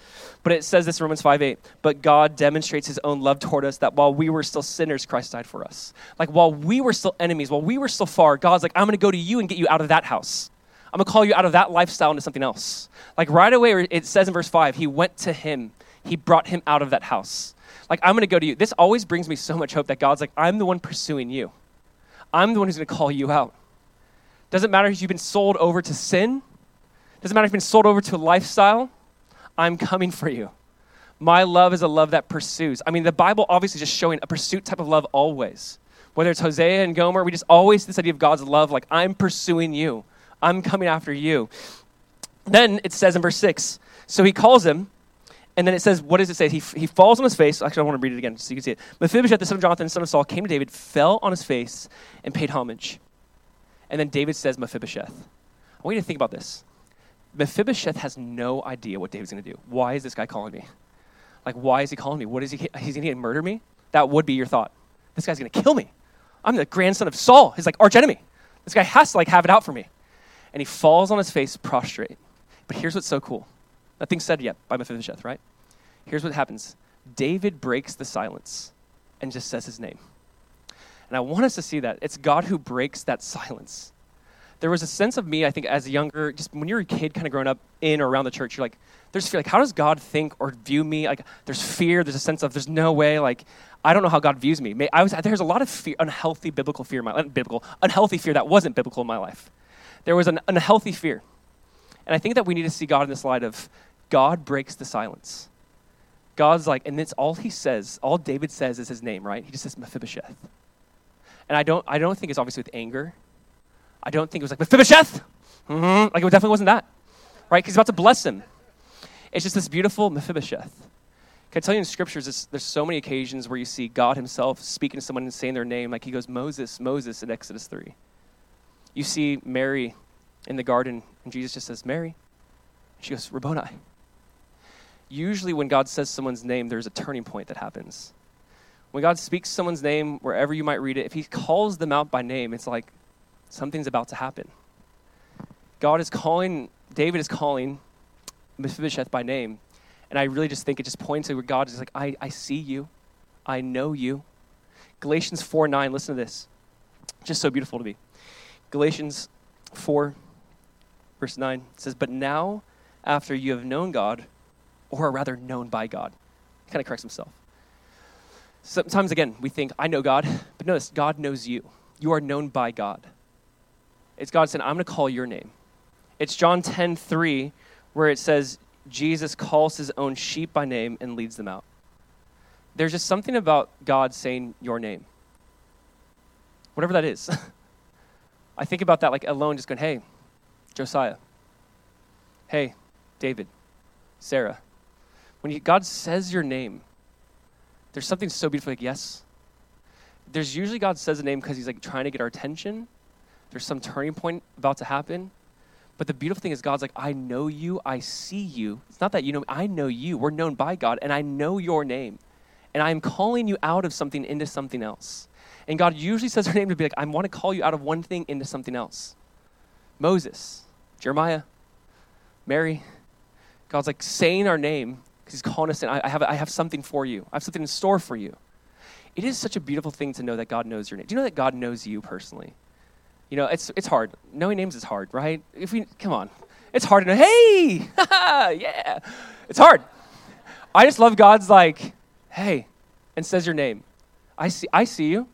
But it says this in Romans 5 8. But God demonstrates his own love toward us that while we were still sinners, Christ died for us. Like while we were still enemies, while we were still far, God's like, I'm going to go to you and get you out of that house. I'm going to call you out of that lifestyle into something else. Like right away, it says in verse 5, he went to him, he brought him out of that house. Like, I'm going to go to you. This always brings me so much hope that God's like, I'm the one pursuing you. I'm the one who's going to call you out. Doesn't matter if you've been sold over to sin doesn't matter if you've been sold over to a lifestyle, I'm coming for you. My love is a love that pursues. I mean, the Bible obviously is just showing a pursuit type of love always. Whether it's Hosea and Gomer, we just always this idea of God's love, like I'm pursuing you. I'm coming after you. Then it says in verse 6, so he calls him, and then it says, what does it say? He, he falls on his face. Actually, I want to read it again so you can see it. Mephibosheth, the son of Jonathan, son of Saul, came to David, fell on his face, and paid homage. And then David says, Mephibosheth. I want you to think about this. Mephibosheth has no idea what David's going to do. Why is this guy calling me? Like, why is he calling me? What is he? He's going to murder me? That would be your thought. This guy's going to kill me. I'm the grandson of Saul, his like arch enemy. This guy has to like have it out for me. and he falls on his face prostrate. But here's what's so cool. Nothing's said yet by Mephibosheth, right? Here's what happens David breaks the silence and just says his name. And I want us to see that. It's God who breaks that silence. There was a sense of me, I think, as a younger, just when you're a kid kind of growing up in or around the church, you're like, there's fear. Like, how does God think or view me? Like, there's fear. There's a sense of, there's no way. Like, I don't know how God views me. I was, there's a lot of fear, unhealthy biblical fear in my biblical, unhealthy fear that wasn't biblical in my life. There was an unhealthy fear. And I think that we need to see God in this light of God breaks the silence. God's like, and it's all he says, all David says is his name, right? He just says Mephibosheth. And I don't, I don't think it's obviously with anger. I don't think it was like, Mephibosheth! Mm-hmm. Like, it definitely wasn't that, right? Because he's about to bless him. It's just this beautiful Mephibosheth. Can I tell you in scriptures, there's so many occasions where you see God himself speaking to someone and saying their name, like he goes, Moses, Moses in Exodus 3. You see Mary in the garden, and Jesus just says, Mary. She goes, Rabboni. Usually, when God says someone's name, there's a turning point that happens. When God speaks someone's name, wherever you might read it, if he calls them out by name, it's like something's about to happen. God is calling, David is calling Mephibosheth by name. And I really just think it just points to where God is like, I, I see you. I know you. Galatians 4 9, listen to this. Just so beautiful to me. Galatians 4, verse 9 says, But now, after you have known God, or rather known by God, he kind of corrects himself. Sometimes, again, we think, I know God, but notice, God knows you. You are known by God. It's God saying, I'm going to call your name. It's John 10 3, where it says, Jesus calls his own sheep by name and leads them out. There's just something about God saying your name, whatever that is. <laughs> I think about that like alone, just going, hey, Josiah. Hey, David, Sarah. When you, God says your name, there's something so beautiful like, yes. There's usually God says a name because he's like trying to get our attention. There's some turning point about to happen. But the beautiful thing is, God's like, I know you, I see you. It's not that you know, I know you. We're known by God, and I know your name. And I am calling you out of something into something else. And God usually says her name to be like, I want to call you out of one thing into something else. Moses, Jeremiah, Mary. God's like saying our name because he's calling us in. I have, I have something for you. I have something in store for you. It is such a beautiful thing to know that God knows your name. Do you know that God knows you personally? You know, it's, it's hard. Knowing names is hard, right? If we, come on. It's hard to know, hey, <laughs> yeah. It's hard. I just love God's like, hey, and says your name. I see, I see you.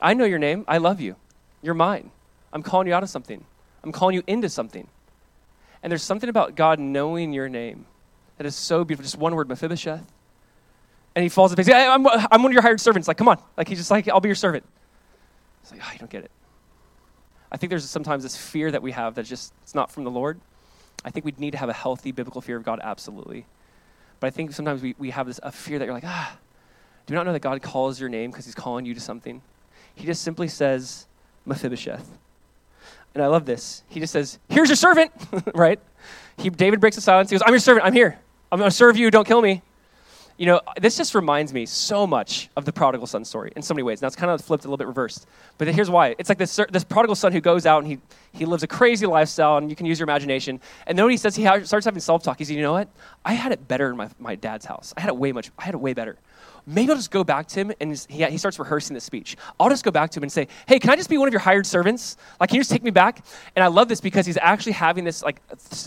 I know your name. I love you. You're mine. I'm calling you out of something. I'm calling you into something. And there's something about God knowing your name that is so beautiful. Just one word, Mephibosheth. And he falls on face. I'm, I'm one of your hired servants. Like, come on. Like, he's just like, I'll be your servant. It's like, oh, you don't get it. I think there's sometimes this fear that we have that just it's not from the Lord. I think we need to have a healthy biblical fear of God, absolutely. But I think sometimes we, we have this a fear that you're like, ah, do you not know that God calls your name because he's calling you to something? He just simply says, Mephibosheth. And I love this. He just says, Here's your servant, <laughs> right? He, David breaks the silence. He goes, I'm your servant. I'm here. I'm going to serve you. Don't kill me. You know, this just reminds me so much of the prodigal son story in so many ways. Now, it's kind of flipped a little bit reversed. But here's why. It's like this, this prodigal son who goes out and he, he lives a crazy lifestyle, and you can use your imagination. And then when he says he starts having self talk, he says, You know what? I had it better in my, my dad's house. I had it way much, I had it way better maybe I'll just go back to him and he, he starts rehearsing the speech. I'll just go back to him and say, hey, can I just be one of your hired servants? Like, can you just take me back? And I love this because he's actually having this like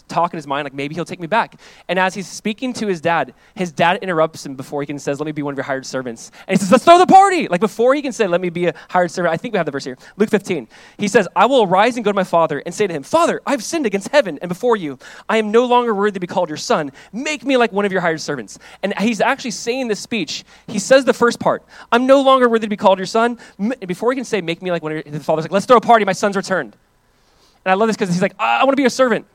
talk in his mind, like maybe he'll take me back. And as he's speaking to his dad, his dad interrupts him before he can says, let me be one of your hired servants. And he says, let's throw the party. Like before he can say, let me be a hired servant, I think we have the verse here. Luke 15. He says, I will arise and go to my father and say to him, Father, I've sinned against heaven and before you. I am no longer worthy to be called your son. Make me like one of your hired servants. And he's actually saying this speech. He says the first part. I'm no longer worthy to be called your son. Before he can say, make me like one of the father's like, let's throw a party, my son's returned. And I love this because he's like, I, I want to be a servant.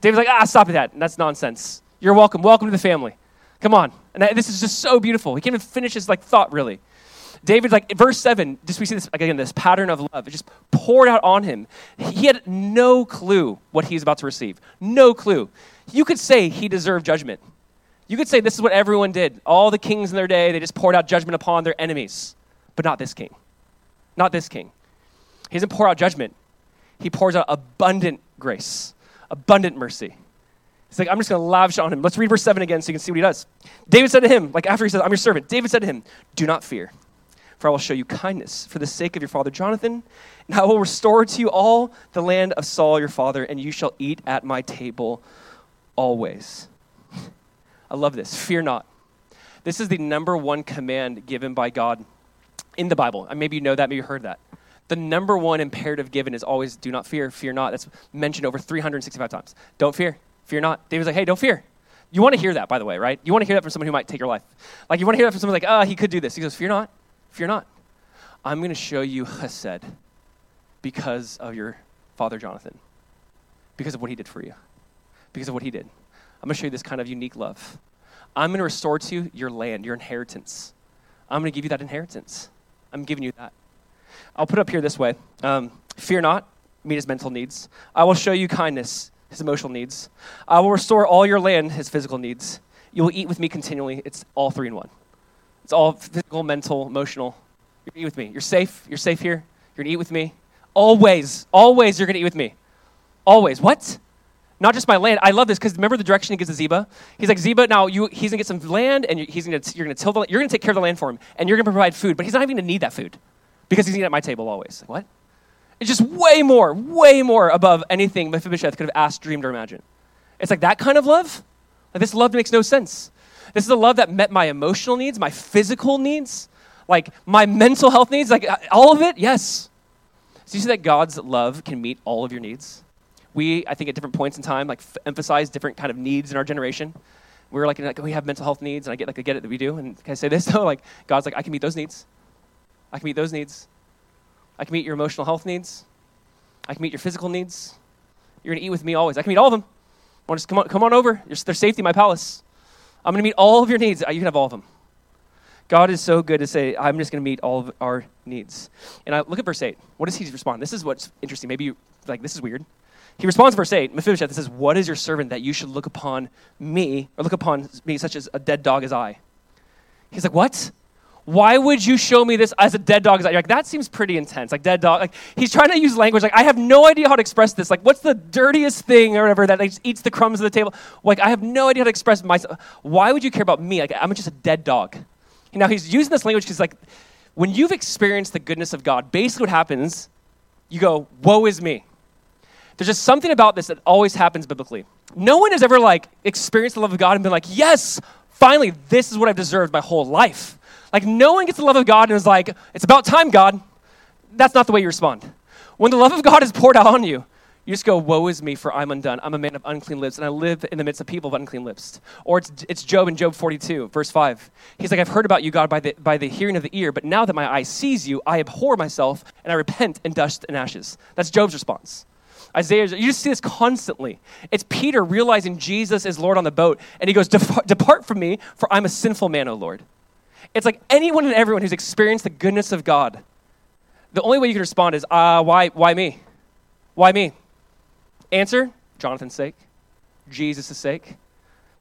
David's like, ah, stop that. And that's nonsense. You're welcome. Welcome to the family. Come on. And this is just so beautiful. He can't even finish his like thought really. David's like verse seven. Just we see this again. This pattern of love. It just poured out on him. He had no clue what he's about to receive. No clue. You could say he deserved judgment. You could say this is what everyone did. All the kings in their day, they just poured out judgment upon their enemies. But not this king. Not this king. He doesn't pour out judgment, he pours out abundant grace, abundant mercy. He's like, I'm just going to lavish on him. Let's read verse 7 again so you can see what he does. David said to him, like after he says, I'm your servant, David said to him, Do not fear, for I will show you kindness for the sake of your father Jonathan, and I will restore to you all the land of Saul your father, and you shall eat at my table always. I love this. Fear not. This is the number one command given by God in the Bible. Maybe you know that, maybe you heard that. The number one imperative given is always do not fear, fear not. That's mentioned over 365 times. Don't fear, fear not. David's like, hey, don't fear. You want to hear that, by the way, right? You want to hear that from someone who might take your life. Like, you want to hear that from someone like, oh, he could do this. He goes, fear not, fear not. I'm going to show you Hesed because of your father Jonathan, because of what he did for you, because of what he did. I'm going to show you this kind of unique love. I'm going to restore to you your land, your inheritance. I'm going to give you that inheritance. I'm giving you that. I'll put up here this way um, Fear not, meet his mental needs. I will show you kindness, his emotional needs. I will restore all your land, his physical needs. You will eat with me continually. It's all three in one. It's all physical, mental, emotional. You're going to eat with me. You're safe. You're safe here. You're going to eat with me. Always, always, you're going to eat with me. Always. What? Not just my land. I love this because remember the direction he gives to Ziba? He's like, Ziba, now you, he's going to get some land and he's gonna, you're going to till the, you're going to take care of the land for him and you're going to provide food, but he's not even going to need that food because he's eating at my table always. Like, what? It's just way more, way more above anything Mephibosheth could have asked, dreamed, or imagined. It's like that kind of love? Like this love makes no sense. This is a love that met my emotional needs, my physical needs, like my mental health needs, like uh, all of it, yes. So you see that God's love can meet all of your needs? We, I think, at different points in time, like f- emphasize different kind of needs in our generation. We are like, like, we have mental health needs, and I get like I get it that we do. And can I say this <laughs> though? Like God's like, I can meet those needs. I can meet those needs. I can meet your emotional health needs. I can meet your physical needs. You're gonna eat with me always. I can meet all of them. Want just come on, come on over. There's safety in my palace. I'm gonna meet all of your needs. You can have all of them. God is so good to say, I'm just going to meet all of our needs. And I look at verse 8. What does he respond? This is what's interesting. Maybe you like, this is weird. He responds, verse 8, Mephibosheth says, What is your servant that you should look upon me, or look upon me such as a dead dog as I? He's like, What? Why would you show me this as a dead dog? as I? You're like, that seems pretty intense. Like, dead dog. Like, he's trying to use language. Like, I have no idea how to express this. Like, what's the dirtiest thing or whatever that like, eats the crumbs of the table? Like, I have no idea how to express myself. Why would you care about me? Like, I'm just a dead dog. Now, he's using this language because, like, when you've experienced the goodness of God, basically what happens, you go, woe is me. There's just something about this that always happens biblically. No one has ever like experienced the love of God and been like, yes, finally, this is what I've deserved my whole life. Like no one gets the love of God and is like, it's about time, God. That's not the way you respond. When the love of God is poured out on you, you just go, Woe is me, for I'm undone. I'm a man of unclean lips, and I live in the midst of people of unclean lips. Or it's, it's Job in Job 42, verse 5. He's like, I've heard about you, God, by the, by the hearing of the ear, but now that my eye sees you, I abhor myself, and I repent in dust and ashes. That's Job's response. Isaiah, you just see this constantly. It's Peter realizing Jesus is Lord on the boat, and he goes, Depart from me, for I'm a sinful man, O Lord. It's like anyone and everyone who's experienced the goodness of God. The only way you can respond is, uh, why, why me? Why me? Answer, Jonathan's sake, Jesus' sake,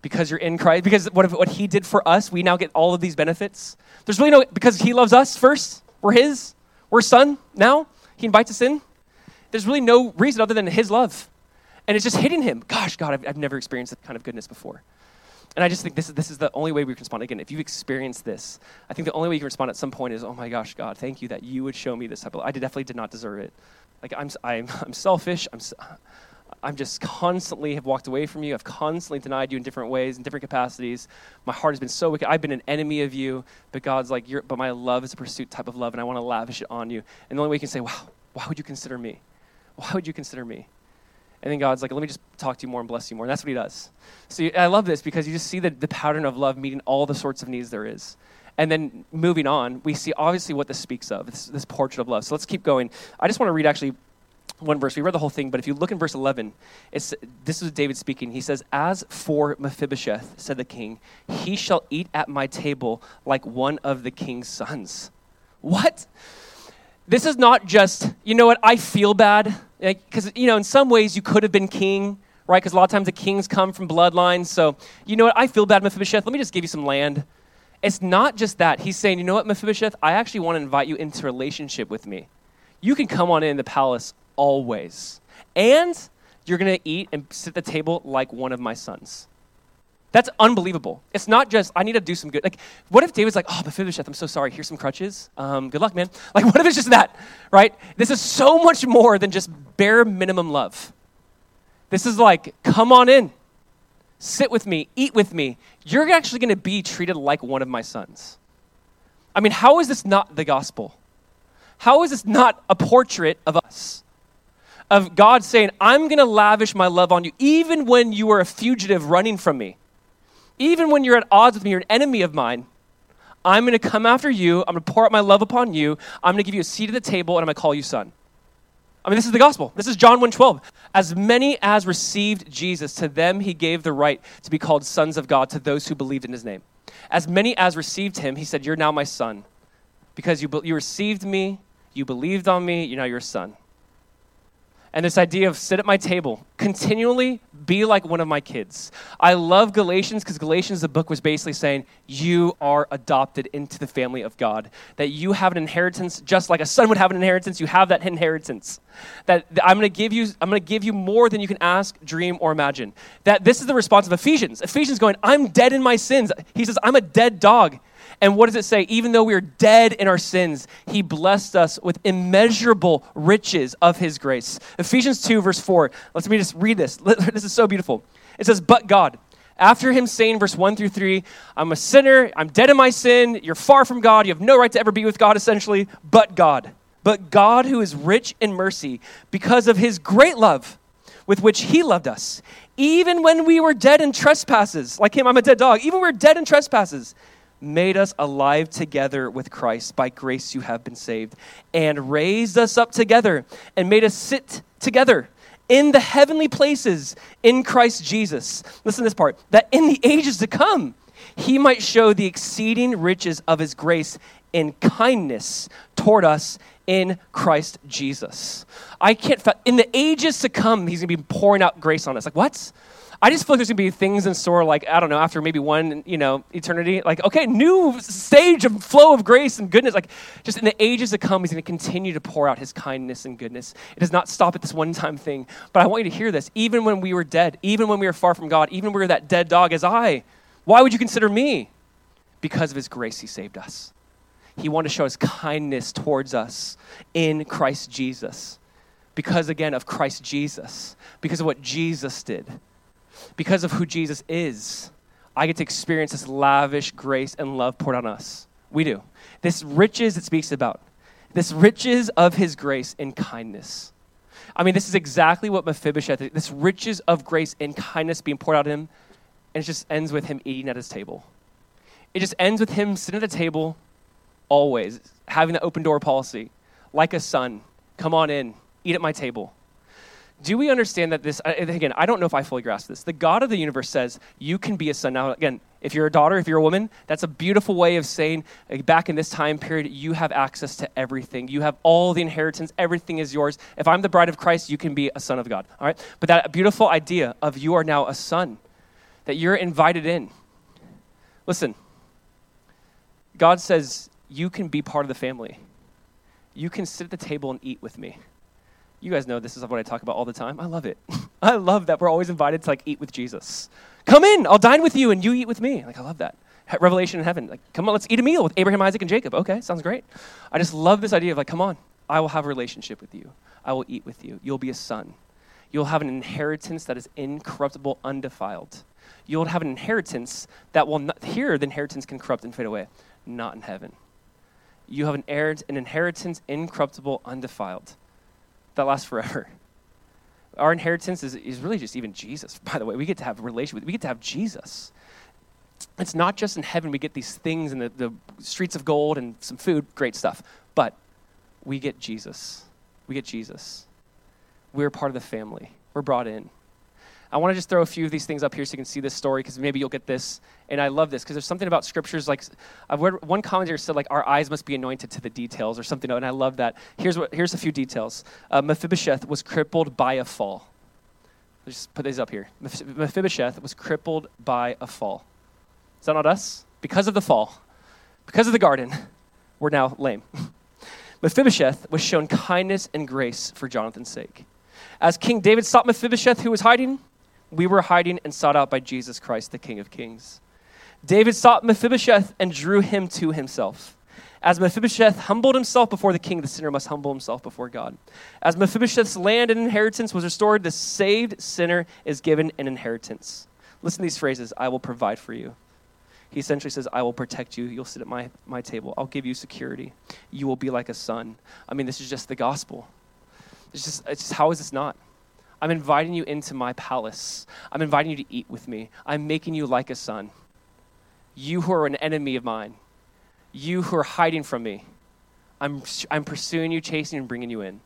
because you're in Christ, because what, what he did for us, we now get all of these benefits. There's really no, because he loves us first, we're his, we're son now, he invites us in. There's really no reason other than his love. And it's just hitting him. Gosh, God, I've, I've never experienced that kind of goodness before. And I just think this is, this is the only way we can respond. Again, if you've experienced this, I think the only way you can respond at some point is, oh my gosh, God, thank you that you would show me this type of I definitely did not deserve it. Like, I'm, I'm, <laughs> I'm selfish. I'm, I'm just constantly have walked away from you. I've constantly denied you in different ways, in different capacities. My heart has been so wicked. I've been an enemy of you, but God's like, You're, but my love is a pursuit type of love, and I want to lavish it on you. And the only way you can say, wow, why would you consider me? Why would you consider me? And then God's like, let me just talk to you more and bless you more. And that's what he does. So I love this because you just see the, the pattern of love meeting all the sorts of needs there is. And then moving on, we see obviously what this speaks of, this, this portrait of love. So let's keep going. I just want to read actually one verse. We read the whole thing, but if you look in verse 11, it's, this is David speaking. He says, As for Mephibosheth, said the king, he shall eat at my table like one of the king's sons. What? This is not just, you know what, I feel bad Eh, because, you know, in some ways you could have been king, right? Because a lot of times the kings come from bloodlines. So, you know what? I feel bad, Mephibosheth. Let me just give you some land. It's not just that. He's saying, you know what, Mephibosheth? I actually want to invite you into relationship with me. You can come on in the palace always. And you're going to eat and sit at the table like one of my sons. That's unbelievable. It's not just, I need to do some good. Like, what if David's like, oh, Mephibosheth, I'm so sorry. Here's some crutches. Um, good luck, man. <laughs> Like, what if it's just that, right? This is so much more than just bare minimum love. This is like, come on in, sit with me, eat with me. You're actually going to be treated like one of my sons. I mean, how is this not the gospel? How is this not a portrait of us? Of God saying, I'm going to lavish my love on you, even when you are a fugitive running from me. Even when you're at odds with me, you're an enemy of mine. I'm going to come after you. I'm going to pour out my love upon you. I'm going to give you a seat at the table, and I'm going to call you son. I mean, this is the gospel. This is John 1:12. As many as received Jesus, to them he gave the right to be called sons of God to those who believed in his name. As many as received him, he said, "You're now my son, because you, you received me, you believed on me. You're now your son." and this idea of sit at my table, continually be like one of my kids. I love Galatians because Galatians, the book, was basically saying, You are adopted into the family of God. That you have an inheritance, just like a son would have an inheritance, you have that inheritance. That I'm going to give you, I'm going to give you more than you can ask, dream, or imagine. That this is the response of Ephesians. Ephesians going, I'm dead in my sins. He says, I'm a dead dog. And what does it say? Even though we are dead in our sins, he blessed us with immeasurable riches of his grace. Ephesians 2, verse 4. Let me just read this. <laughs> This is so beautiful. It says, But God, after him saying, verse 1 through 3, I'm a sinner, I'm dead in my sin, you're far from God, you have no right to ever be with God, essentially, but God. But God, who is rich in mercy, because of his great love with which he loved us, even when we were dead in trespasses, like him, I'm a dead dog, even we we're dead in trespasses, made us alive together with Christ. By grace you have been saved, and raised us up together, and made us sit together in the heavenly places in Christ Jesus. Listen to this part that in the ages to come, he might show the exceeding riches of his grace in kindness toward us in Christ Jesus. I can't, in the ages to come, he's going to be pouring out grace on us. Like, what? I just feel like there's gonna be things in store, like I don't know, after maybe one, you know, eternity. Like, okay, new stage of flow of grace and goodness. Like, just in the ages to come, He's gonna continue to pour out His kindness and goodness. It does not stop at this one-time thing. But I want you to hear this. Even when we were dead, even when we were far from God, even when we were that dead dog as I, why would you consider me? Because of His grace, He saved us. He wanted to show His kindness towards us in Christ Jesus. Because again of Christ Jesus, because of what Jesus did because of who Jesus is, I get to experience this lavish grace and love poured on us. We do. This riches it speaks about, this riches of his grace and kindness. I mean, this is exactly what Mephibosheth, this riches of grace and kindness being poured out on him, and it just ends with him eating at his table. It just ends with him sitting at the table always, having the open door policy, like a son. Come on in, eat at my table do we understand that this, uh, again, I don't know if I fully grasp this. The God of the universe says you can be a son. Now, again, if you're a daughter, if you're a woman, that's a beautiful way of saying back in this time period, you have access to everything. You have all the inheritance, everything is yours. If I'm the bride of Christ, you can be a son of God. All right? But that beautiful idea of you are now a son, that you're invited in. Listen, God says you can be part of the family. You can sit at the table and eat with me. You guys know this is what I talk about all the time. I love it. <laughs> I love that we're always invited to like eat with Jesus. Come in, I'll dine with you and you eat with me. Like I love that. Revelation in heaven. Like, come on, let's eat a meal with Abraham, Isaac, and Jacob. Okay, sounds great. I just love this idea of like, come on, I will have a relationship with you. I will eat with you. You'll be a son. You'll have an inheritance that is incorruptible, undefiled. You'll have an inheritance that will not, here the inheritance can corrupt and fade away, not in heaven. You have an, an inheritance incorruptible, undefiled that lasts forever. Our inheritance is, is really just even Jesus, <laughs> by the way. We get to have a relation with, we get to have Jesus. It's not just in heaven we get these things and the, the streets of gold and some food, great stuff, but we get Jesus. We get Jesus. We're part of the family. We're brought in. I want to just throw a few of these things up here so you can see this story because maybe you'll get this. And I love this because there's something about scriptures like I've read one commentator said like our eyes must be anointed to the details or something. And I love that. Here's what here's a few details. Uh, Mephibosheth was crippled by a fall. Let's just put these up here. Mephibosheth was crippled by a fall. Is that not us? Because of the fall, because of the garden, we're now lame. <laughs> Mephibosheth was shown kindness and grace for Jonathan's sake. As King David sought Mephibosheth, who was hiding, we were hiding and sought out by Jesus Christ, the King of Kings. David sought Mephibosheth and drew him to himself. As Mephibosheth humbled himself before the king, the sinner must humble himself before God. As Mephibosheth's land and inheritance was restored, the saved sinner is given an inheritance. Listen to these phrases I will provide for you. He essentially says, I will protect you. You'll sit at my, my table. I'll give you security. You will be like a son. I mean, this is just the gospel. It's just, it's just how is this not? I'm inviting you into my palace. I'm inviting you to eat with me. I'm making you like a son. You who are an enemy of mine, you who are hiding from me, I'm, I'm pursuing you, chasing, and bringing you in.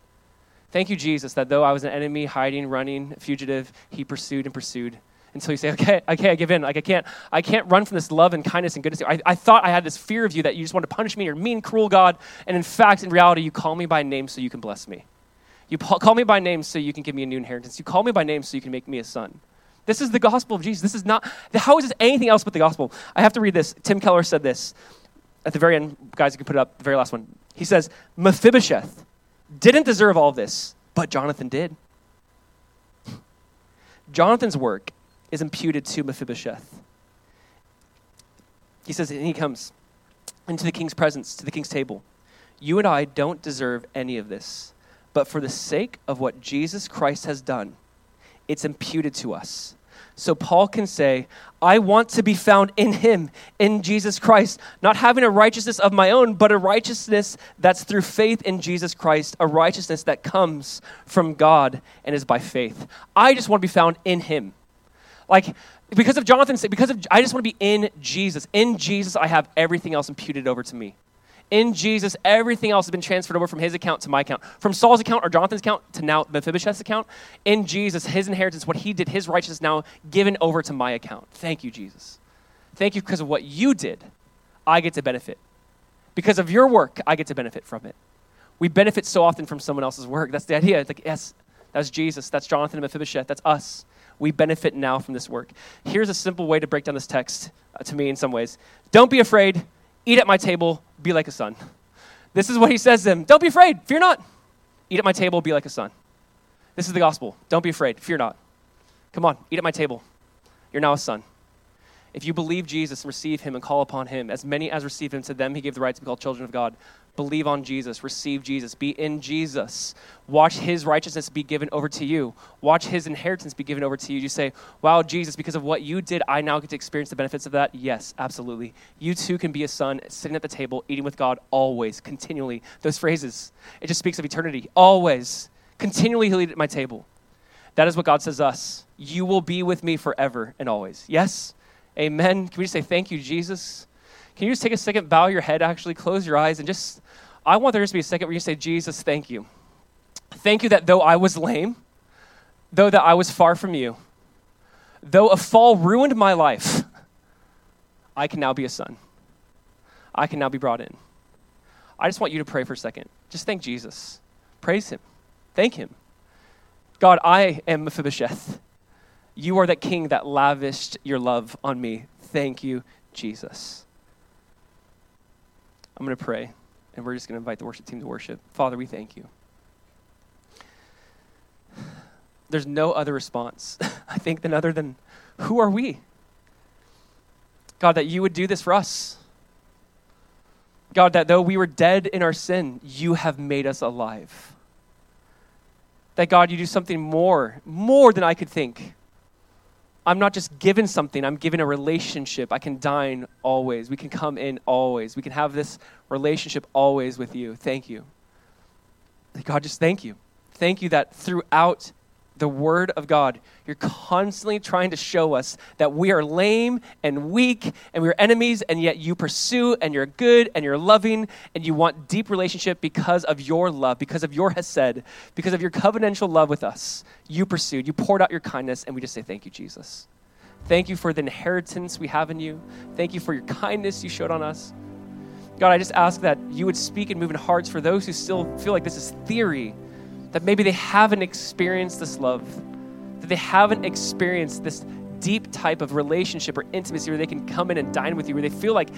Thank you, Jesus, that though I was an enemy, hiding, running, fugitive, he pursued and pursued until you say, okay, okay, I give in. Like I can't, I can't run from this love and kindness and goodness. I, I thought I had this fear of you that you just want to punish me. You're mean, cruel God. And in fact, in reality, you call me by name so you can bless me. You call me by name so you can give me a new inheritance. You call me by name so you can make me a son. This is the gospel of Jesus. This is not, how is this anything else but the gospel? I have to read this. Tim Keller said this at the very end. Guys, you can put it up, the very last one. He says, Mephibosheth didn't deserve all this, but Jonathan did. <laughs> Jonathan's work is imputed to Mephibosheth. He says, and he comes into the king's presence, to the king's table. You and I don't deserve any of this, but for the sake of what Jesus Christ has done, it's imputed to us. So Paul can say, I want to be found in him, in Jesus Christ, not having a righteousness of my own, but a righteousness that's through faith in Jesus Christ, a righteousness that comes from God and is by faith. I just want to be found in him. Like, because of Jonathan's because of, I just want to be in Jesus. In Jesus, I have everything else imputed over to me. In Jesus, everything else has been transferred over from his account to my account. From Saul's account or Jonathan's account to now Mephibosheth's account. In Jesus, his inheritance, what he did, his righteousness now given over to my account. Thank you, Jesus. Thank you because of what you did, I get to benefit. Because of your work, I get to benefit from it. We benefit so often from someone else's work. That's the idea. It's like, yes, that's Jesus. That's Jonathan and Mephibosheth. That's us we benefit now from this work. Here's a simple way to break down this text uh, to me in some ways. Don't be afraid. Eat at my table. Be like a son. This is what he says to them. Don't be afraid. Fear not. Eat at my table. Be like a son. This is the gospel. Don't be afraid. Fear not. Come on. Eat at my table. You're now a son. If you believe Jesus and receive him and call upon him, as many as receive him, to them he gave the right to be called children of God. Believe on Jesus, receive Jesus, be in Jesus. Watch his righteousness be given over to you. Watch his inheritance be given over to you. You say, Wow, Jesus, because of what you did, I now get to experience the benefits of that. Yes, absolutely. You too can be a son, sitting at the table, eating with God always, continually. Those phrases, it just speaks of eternity. Always, continually, he'll eat at my table. That is what God says us. You will be with me forever and always. Yes? Amen. Can we just say thank you, Jesus? Can you just take a second, bow your head, actually, close your eyes, and just, I want there to be a second where you say, Jesus, thank you. Thank you that though I was lame, though that I was far from you, though a fall ruined my life, I can now be a son. I can now be brought in. I just want you to pray for a second. Just thank Jesus. Praise him. Thank him. God, I am Mephibosheth. You are that king that lavished your love on me. Thank you, Jesus. I'm going to pray, and we're just going to invite the worship team to worship. Father, we thank you. There's no other response, <laughs> I think, than other than who are we? God, that you would do this for us. God, that though we were dead in our sin, you have made us alive. That God, you do something more, more than I could think. I'm not just given something, I'm given a relationship. I can dine always. We can come in always. We can have this relationship always with you. Thank you. God, just thank you. Thank you that throughout the Word of God, you're constantly trying to show us that we are lame and weak and we're enemies, and yet you pursue and you're good and you're loving and you want deep relationship because of your love, because of your Hesed, because of your covenantal love with us. You pursued, you poured out your kindness, and we just say, Thank you, Jesus. Thank you for the inheritance we have in you. Thank you for your kindness you showed on us. God, I just ask that you would speak and move in hearts for those who still feel like this is theory that maybe they haven't experienced this love, that they haven't experienced this deep type of relationship or intimacy where they can come in and dine with you, where they feel like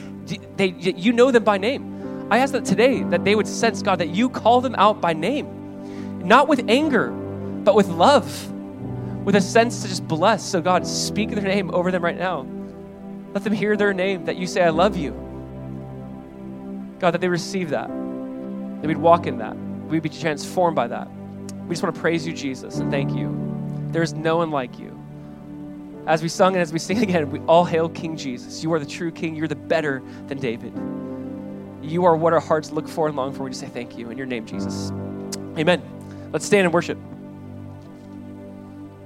they, you know them by name. I ask that today that they would sense, God, that you call them out by name, not with anger, but with love, with a sense to just bless. So, God, speak their name over them right now. Let them hear their name, that you say, I love you. God, that they receive that, that we'd walk in that, we'd be transformed by that. We just want to praise you, Jesus, and thank you. There is no one like you. As we sung and as we sing <laughs> again, we all hail King Jesus. You are the true King. You're the better than David. You are what our hearts look for and long for. We just say thank you in your name, Jesus. Amen. Let's stand and worship.